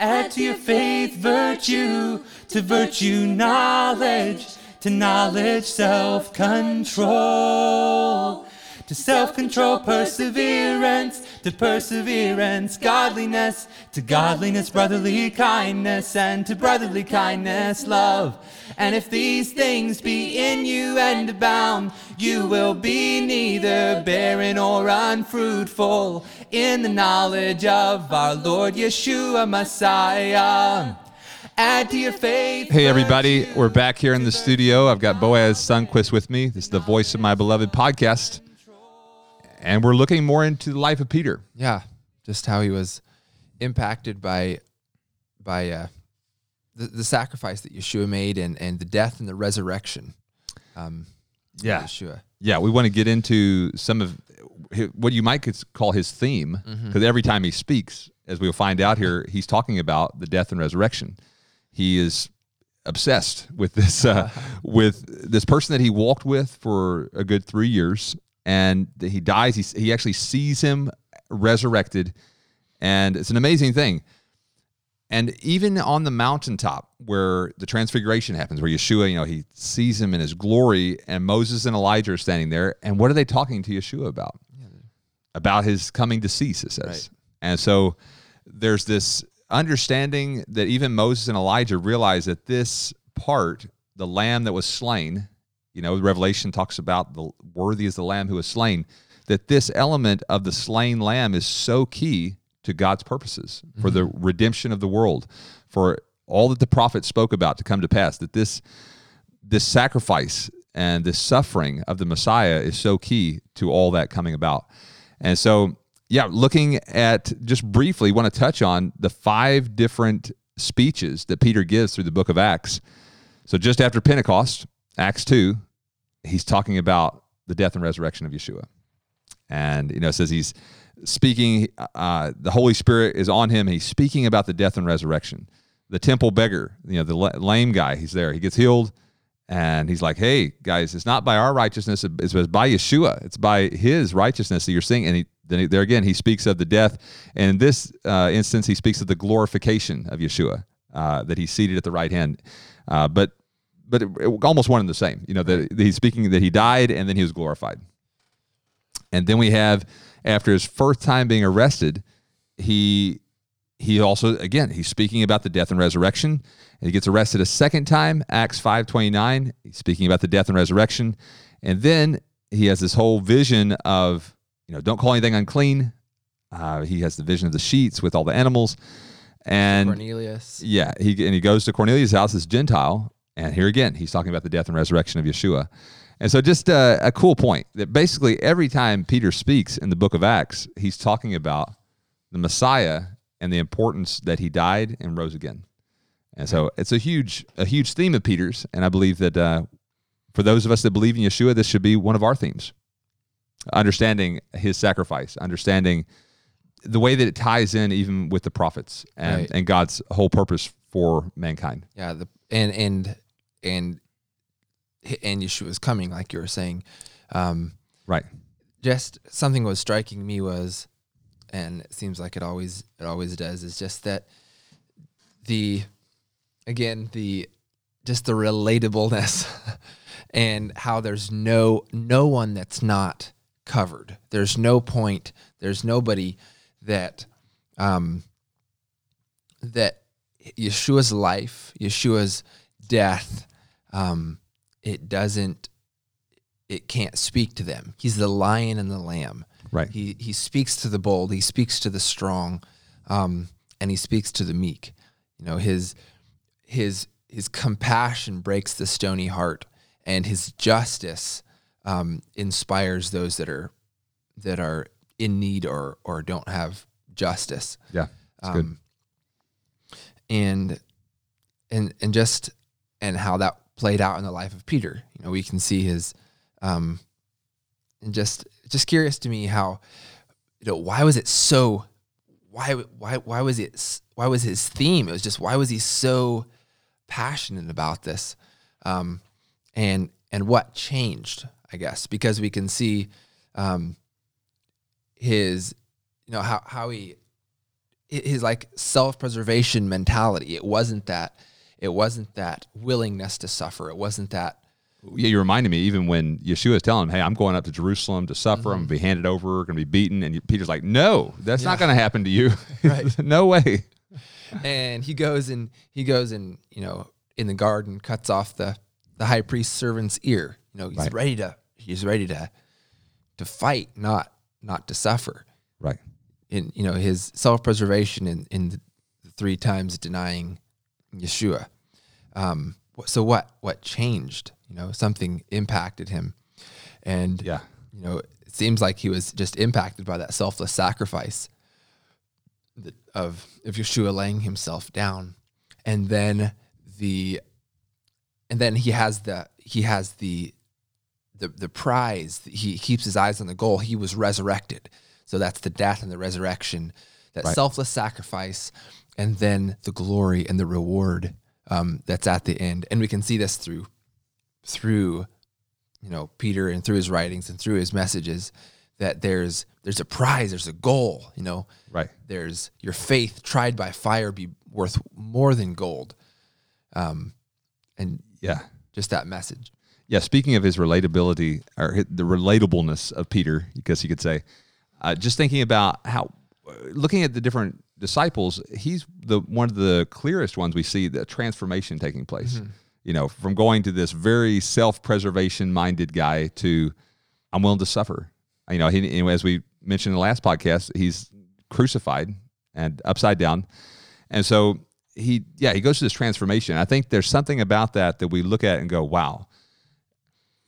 Add to your faith virtue, to virtue knowledge, to knowledge self control, to self control perseverance, to perseverance godliness, to godliness brotherly kindness, and to brotherly kindness love. And if these things be in you and abound, you will be neither barren or unfruitful in the knowledge of our Lord Yeshua Messiah. Add to your faith. Hey, everybody. We're back here in the studio. I've got Boaz Sunquist with me. This is the Voice of My Beloved podcast. And we're looking more into the life of Peter. Yeah, just how he was impacted by by uh, the, the sacrifice that Yeshua made and, and the death and the resurrection. Um, Yeah. Yeshua. Yeah, we want to get into some of what you might call his theme, because every time he speaks, as we'll find out here, he's talking about the death and resurrection. He is obsessed with this uh, with this person that he walked with for a good three years, and he dies. He he actually sees him resurrected, and it's an amazing thing. And even on the mountaintop where the transfiguration happens, where Yeshua, you know, he sees him in his glory, and Moses and Elijah are standing there. And what are they talking to Yeshua about? About his coming to cease, it says. Right. And so there's this understanding that even Moses and Elijah realize that this part, the lamb that was slain, you know, Revelation talks about the worthy is the lamb who was slain, that this element of the slain lamb is so key to God's purposes for the mm-hmm. redemption of the world, for all that the prophets spoke about to come to pass, that this this sacrifice and this suffering of the Messiah is so key to all that coming about. And so, yeah, looking at just briefly, want to touch on the five different speeches that Peter gives through the book of Acts. So, just after Pentecost, Acts 2, he's talking about the death and resurrection of Yeshua. And, you know, it says he's speaking, uh, the Holy Spirit is on him. He's speaking about the death and resurrection. The temple beggar, you know, the lame guy, he's there. He gets healed. And he's like, "Hey guys, it's not by our righteousness; it's by Yeshua. It's by His righteousness that you're seeing." And he, then he, there again, he speaks of the death. And in this uh, instance, he speaks of the glorification of Yeshua, uh, that he's seated at the right hand. Uh, but but it, it- almost one and the same. You know, that he's speaking that he died and then he was glorified. And then we have after his first time being arrested, he he also again he's speaking about the death and resurrection. And he gets arrested a second time, Acts five twenty nine. He's speaking about the death and resurrection, and then he has this whole vision of you know don't call anything unclean. Uh, he has the vision of the sheets with all the animals, and Cornelius. yeah, he and he goes to Cornelius' house as Gentile, and here again he's talking about the death and resurrection of Yeshua. And so, just a, a cool point that basically every time Peter speaks in the book of Acts, he's talking about the Messiah and the importance that he died and rose again. And so, it's a huge, a huge theme of Peter's, and I believe that uh, for those of us that believe in Yeshua, this should be one of our themes. Understanding his sacrifice, understanding the way that it ties in even with the prophets and, Right. and God's whole purpose for mankind. Yeah, the and and and and Yeshua's coming, like you were saying. Um, Right. just something was striking me was, and it seems like it always it always does, is just that the again the just the relatableness and how there's no no one that's not covered. There's no point. There's nobody that um that Yeshua's life, Yeshua's death, um, it doesn't it can't speak to them. He's the lion and the lamb. Right. He he speaks to the bold. He speaks to the strong, um, and he speaks to the meek. You know his his his compassion breaks the stony heart, and his justice um, inspires those that are that are in need or or don't have justice. Yeah. That's good. Um, and and and just and how that played out in the life of Peter. You know, we can see his um and just just curious to me how you know why was it so why why why was it why was his theme it was just why was he so passionate about this um and and what changed i guess because we can see um his you know how how he his like self-preservation mentality. It wasn't that it wasn't that willingness to suffer. It wasn't that Yeah, you reminded me even when Yeshua is telling him, "Hey, I'm going up to Jerusalem to suffer. I'm going to be handed over. Going to be beaten." And Peter's like, "No, that's not Mm-hmm. Going to happen to you. Right. no way." and he goes and he goes and you know in the garden cuts off the the high priest's servant's ear you know he's Right. ready to he's ready to to fight not not to suffer Right. in you know his self-preservation in in the three times denying yeshua um so what what changed you know something impacted him and Yeah. you know, it seems like he was just impacted by that selfless sacrifice that- of of Yeshua laying himself down, and then the, and then he has the he has the, the the prize. He keeps his eyes on the goal. He was resurrected, so that's the death and the resurrection, that Right. selfless sacrifice, and then the glory and the reward um, that's at the end. And we can see this through through you know Peter and through his writings and through his messages that there's there's a prize, there's a goal, you know. Right. There's your faith tried by fire be worth more than gold. Um and Yeah. just that message. Yeah, speaking of his relatability or the relatableness of Peter, because you could say, uh, just thinking about how, looking at the different disciples, he's the one of the clearest ones we see the transformation taking place. Mm-hmm. You know, from going to this very self-preservation minded guy to, I'm willing to suffer. You know, he, as we mentioned in the last podcast, he's crucified and upside down, and so he, yeah, he goes through this transformation. I think there's something about that that we look at and go, wow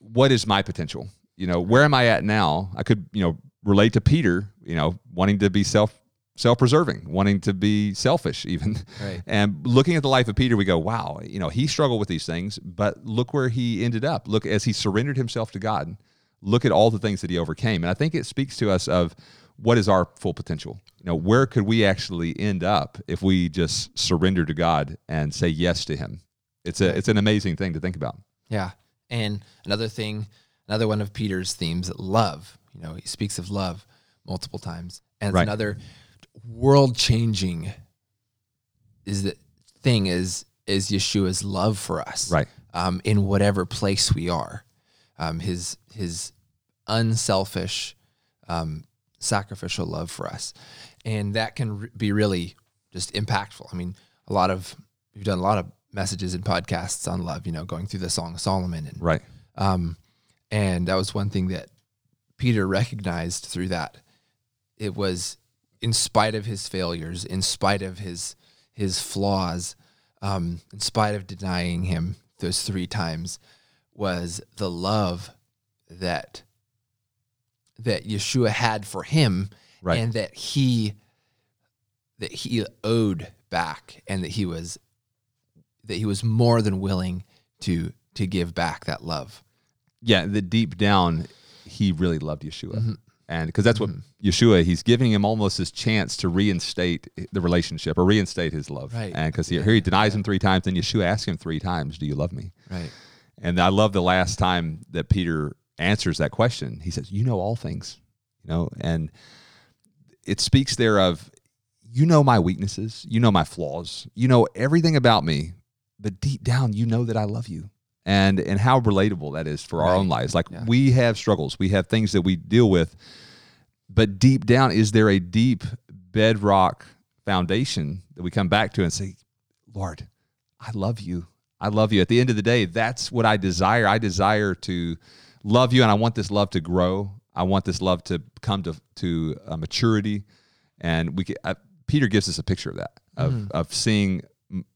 what is my potential? You know, where am I at now? I could, you know, relate to Peter, you know, wanting to be self self-preserving, wanting to be selfish even. Right. And looking at the life of Peter, we go, wow, you know, he struggled with these things, but look where he ended up. Look as he surrendered himself to God. Look at all the things that he overcame. And I think it speaks to us of what is our full potential? You know, where could we actually end up if we just surrender to God and say yes to him? It's a it's an amazing thing to think about. Yeah. And another thing, another one of Peter's themes, love. You know, he speaks of love multiple times. And Right. another world changing is the thing is is Yeshua's love for us. Right. Um, in whatever place we are. Um, his his unselfish um, sacrificial love for us. And that can re- be really just impactful. I mean, a lot of we've done a lot of messages and podcasts on love, you know, going through the Song of Solomon and Right. um, and that was one thing that Peter recognized through that. It was in spite of his failures, in spite of his his flaws, um, in spite of denying him those three times, was the love that that Yeshua had for him, Right. and that he that he owed back, and that he was that he was more than willing to to give back that love. yeah, the deep down, he really loved Yeshua. Mm-hmm. And because that's what mm-hmm. Yeshua, he's giving him almost his chance to reinstate the relationship or reinstate his love. Right. And because here he denies him three times, then Yeshua asks him three times, Do you love me? Right. And I love the last time that Peter answers that question. He says, You know all things, you know, and it speaks there of, You know my weaknesses, you know my flaws, you know everything about me, but deep down, you know that I love you. And, and how relatable that is for our Right. own lives. Like Yeah. we have struggles, we have things that we deal with, but deep down, is there a deep bedrock foundation that we come back to and say, Lord, I love you. I love you. At the end of the day, that's what I desire. I desire to love you, and I want this love to grow. I want this love to come to to uh, maturity, and we. ca- Uh, Peter gives us a picture of that of of seeing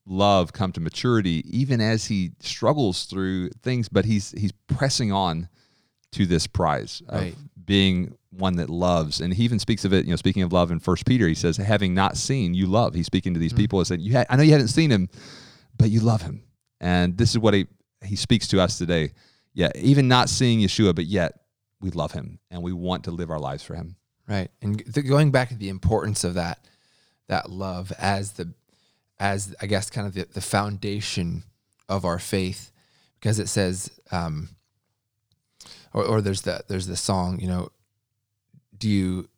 love come to maturity, even as he struggles through things, but he's he's pressing on to this prize of Right. being one that loves. And he even speaks of it, you know, speaking of love in First Peter, he says, having not seen, you love. He's speaking to these mm. people and said, you ha- I know you haven't seen him, but you love him. And this is what he, he speaks to us today. Yeah, even not seeing Yeshua, but yet we love him and we want to live our lives for him. Right. And th- going back to the importance of that that love as the as I guess kind of the, the foundation of our faith because it says um or, or there's the there's the song, you know, do you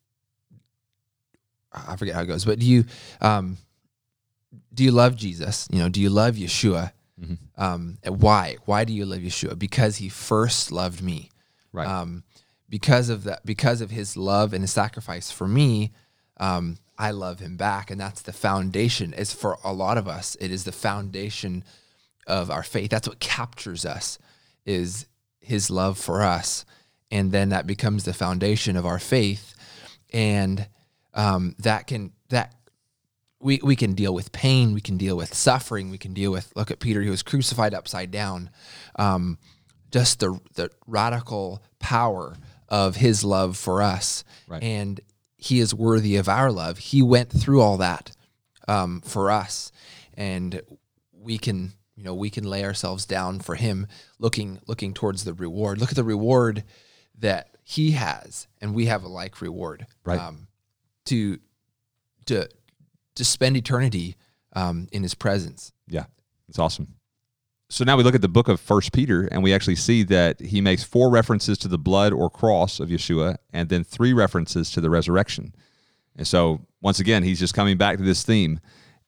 I forget how it goes, but do you um, do you love Jesus? You know, do you love Yeshua? Mm-hmm. Um, and why? Why do you love Yeshua? Because he first loved me. Right. Um, because of that, because of his love and his sacrifice for me, um, I love him back, and that's the foundation. Is for a lot of us, it is the foundation of our faith. That's what captures us, is his love for us, and then that becomes the foundation of our faith, and um, that can that we we can deal with pain, we can deal with suffering, we can deal with look at Peter, he was crucified upside down. Um, just the the radical power of his love for us, Right. and he is worthy of our love. He went through all that um, for us, and we can you know we can lay ourselves down for him, looking looking towards the reward. Look at the reward that he has, and we have a like reward. Right. Um, to to to spend eternity um, in his presence. Yeah, it's awesome. So now we look at the book of First Peter, and we actually see that he makes four references to the blood or cross of Yeshua, and then three references to the resurrection. And so once again, he's just coming back to this theme.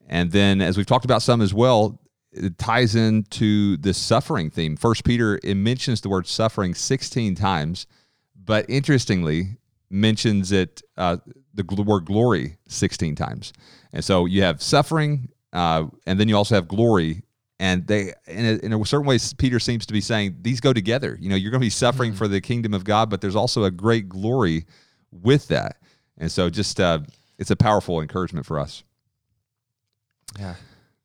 And then, as we've talked about some as well, it ties into the suffering theme. First Peter it mentions the word suffering 16 times, but interestingly mentions it uh, the word glory 16 times. And so you have suffering, uh, and then you also have glory. And they, in a, in a certain way, Peter seems to be saying these go together. You know, you're going to be suffering for the kingdom of God, but there's also a great glory with that. And so, just uh, it's a powerful encouragement for us. Yeah.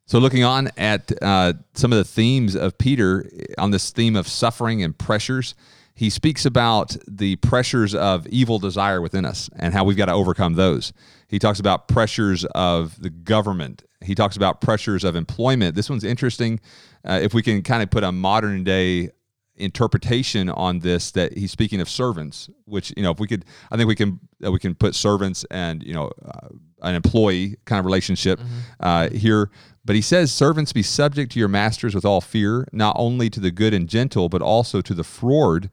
So, looking on at uh, some of the themes of Peter on this theme of suffering and pressures, he speaks about the pressures of evil desire within us and how we've got to overcome those. He talks about pressures of the government. He talks about pressures of employment. This one's interesting. Uh, if we can kind of put a modern day interpretation on this that he's speaking of servants which you know if we could i think we can uh, we can put servants and you know uh, an employee kind of relationship uh, here but he says servants be subject to your masters with all fear not only to the good and gentle but also to the froward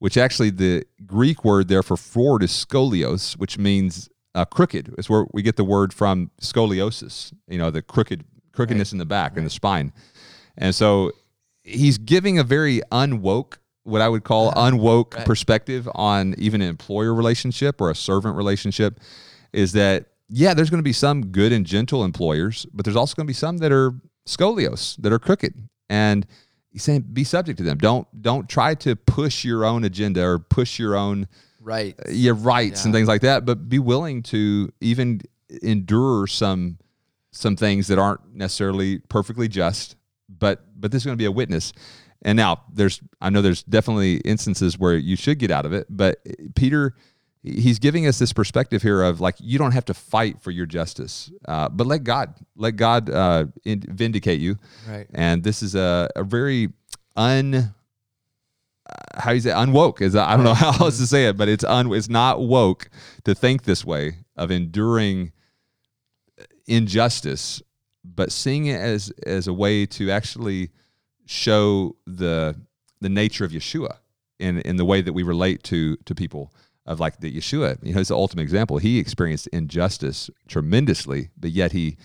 which actually the greek word there for froward is scolios which means uh, crooked is where we get the word from scoliosis you know the crooked crookedness in the back and the spine and so he's giving a very unwoke, what I would call unwoke Right. perspective on even an employer relationship or a servant relationship. Is that yeah, there's going to be some good and gentle employers, but there's also going to be some that are scolios, that are crooked, and he's saying be subject to them. Don't don't try to push your own agenda or push your own Right. your rights and things like that, but be willing to even endure some some things that aren't necessarily perfectly just, but but this is going to be a witness. And now there's I know there's definitely instances where you should get out of it, but Peter he's giving us this perspective here of like you don't have to fight for your justice, uh, but let God let God uh, vindicate you. Right. And this is a, a very un uh, how you say unwoke is I don't know how else to say it, but it's un it's not woke to think this way of enduring injustice, but seeing it as as a way to actually show the the nature of Yeshua in in the way that we relate to to people of like the Yeshua, you know, is the ultimate example. He experienced injustice tremendously, but yet he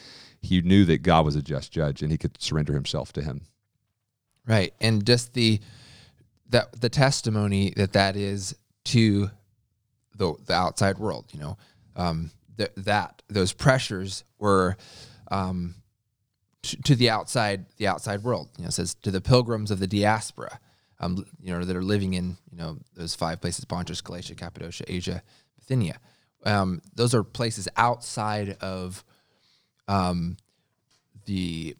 he knew that God was a just judge and he could surrender himself to him. Right. And just the that the testimony that that is to the the outside world, you know, um, th- that those pressures were um, to the outside the outside world. You know, says to the pilgrims of the diaspora, um, you know, that are living in you know those five places: Pontus, Galatia, Cappadocia, Asia, Bithynia. Um, those are places outside of um, the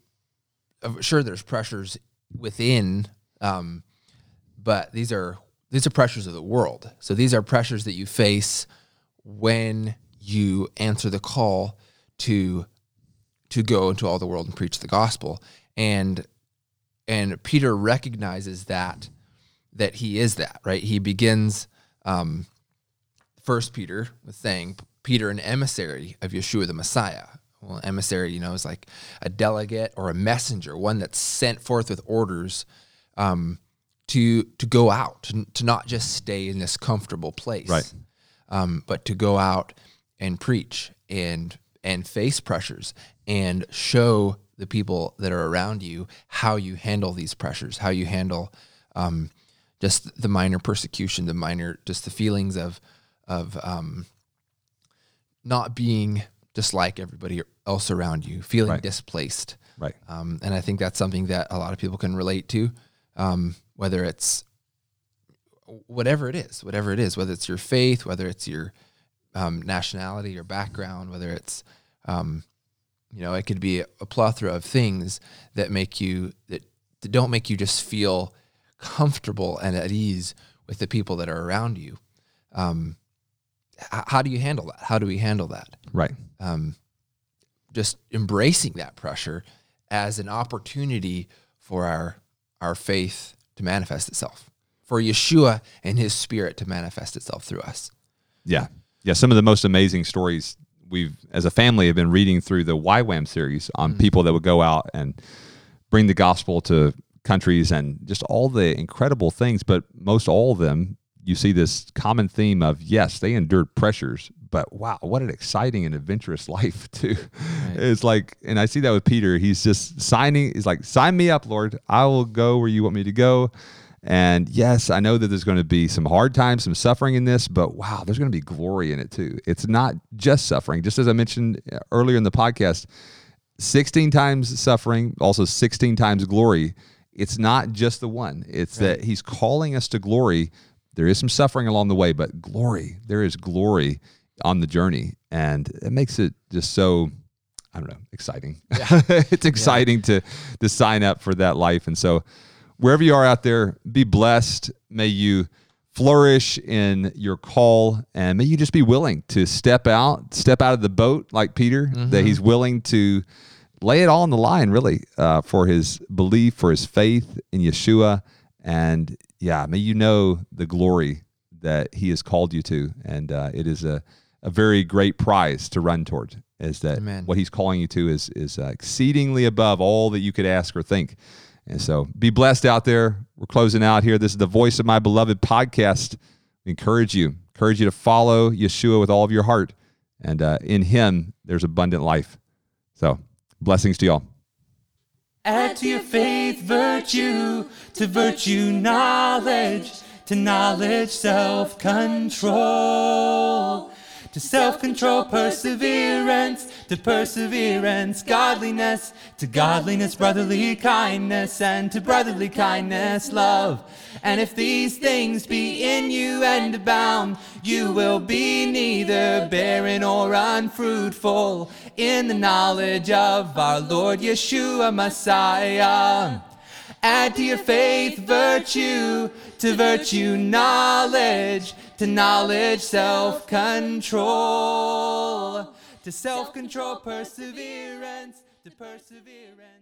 sure there's pressures within um, but these are these are pressures of the world. So these are pressures that you face when you answer the call to to go into all the world and preach the gospel. And and peter recognizes that that he is that right? He begins um first peter with saying peter an emissary of yeshua the messiah. Well emissary you know is like a delegate or a messenger one that's sent forth with orders um, to to go out to, to not just stay in this comfortable place Right. um, but to go out and preach and and face pressures and show the people that are around you how you handle these pressures, how you handle um, just the minor persecution, the minor, just the feelings of of um, not being just like everybody else around you, feeling Right. displaced. Right. Um, and I think that's something that a lot of people can relate to, um, whether it's whatever it is, whatever it is, whether it's your faith, whether it's your um, nationality, your background, whether it's, um, you know, it could be a plethora of things that make you that, that don't make you just feel comfortable and at ease with the people that are around you. Um, h- how do you handle that? How do we handle that? Right. um, just embracing that pressure as an opportunity for our our faith to manifest itself, for Yeshua and His Spirit to manifest itself through us. Yeah. Yeah. Some of the most amazing stories we've, as a family, have been reading through the YWAM series on mm-hmm. people that would go out and bring the gospel to countries and just all the incredible things. But most all of them, you see this common theme of yes, they endured pressures, but wow, what an exciting and adventurous life, too. It's like, and I see that with Peter. He's just signing, he's like, sign me up, Lord. I will go where you want me to go. And yes, I know that there's going to be some hard times, some suffering in this, but wow, there's going to be glory in it too. It's not just suffering. Just as I mentioned uh, earlier in the podcast, 16 times suffering, also 16 times glory. It's not just the one, it's that he's calling us to glory. There is some suffering along the way, but glory, there is glory on the journey. And it makes it just so, I don't know, exciting. it's exciting to, to sign up for that life. And so, wherever you are out there, be blessed. May you flourish in your call and may you just be willing to step out, step out of the boat like Peter, that he's willing to lay it all on the line, really, uh, for his belief, for his faith in Yeshua. And yeah, may you know the glory that he has called you to. And uh, it is a, a very great prize to run toward. Is that Amen. what he's calling you to is is uh, exceedingly above all that you could ask or think. And so be blessed out there. We're closing out here. This is the Voice of My Beloved podcast. We encourage you, encourage you to follow Yeshua with all of your heart. And uh, in him, there's abundant life. So blessings to y'all. Add to your faith virtue, to virtue knowledge, to knowledge self control, to self control perseverance, to perseverance godliness, to godliness brotherly kindness, and to brotherly kindness love. And if these things be in you and abound, you will be neither barren or unfruitful in the knowledge of our Lord Yeshua Messiah. Add to your faith virtue, to virtue knowledge, to knowledge self control, to self control perseverance, to perseverance.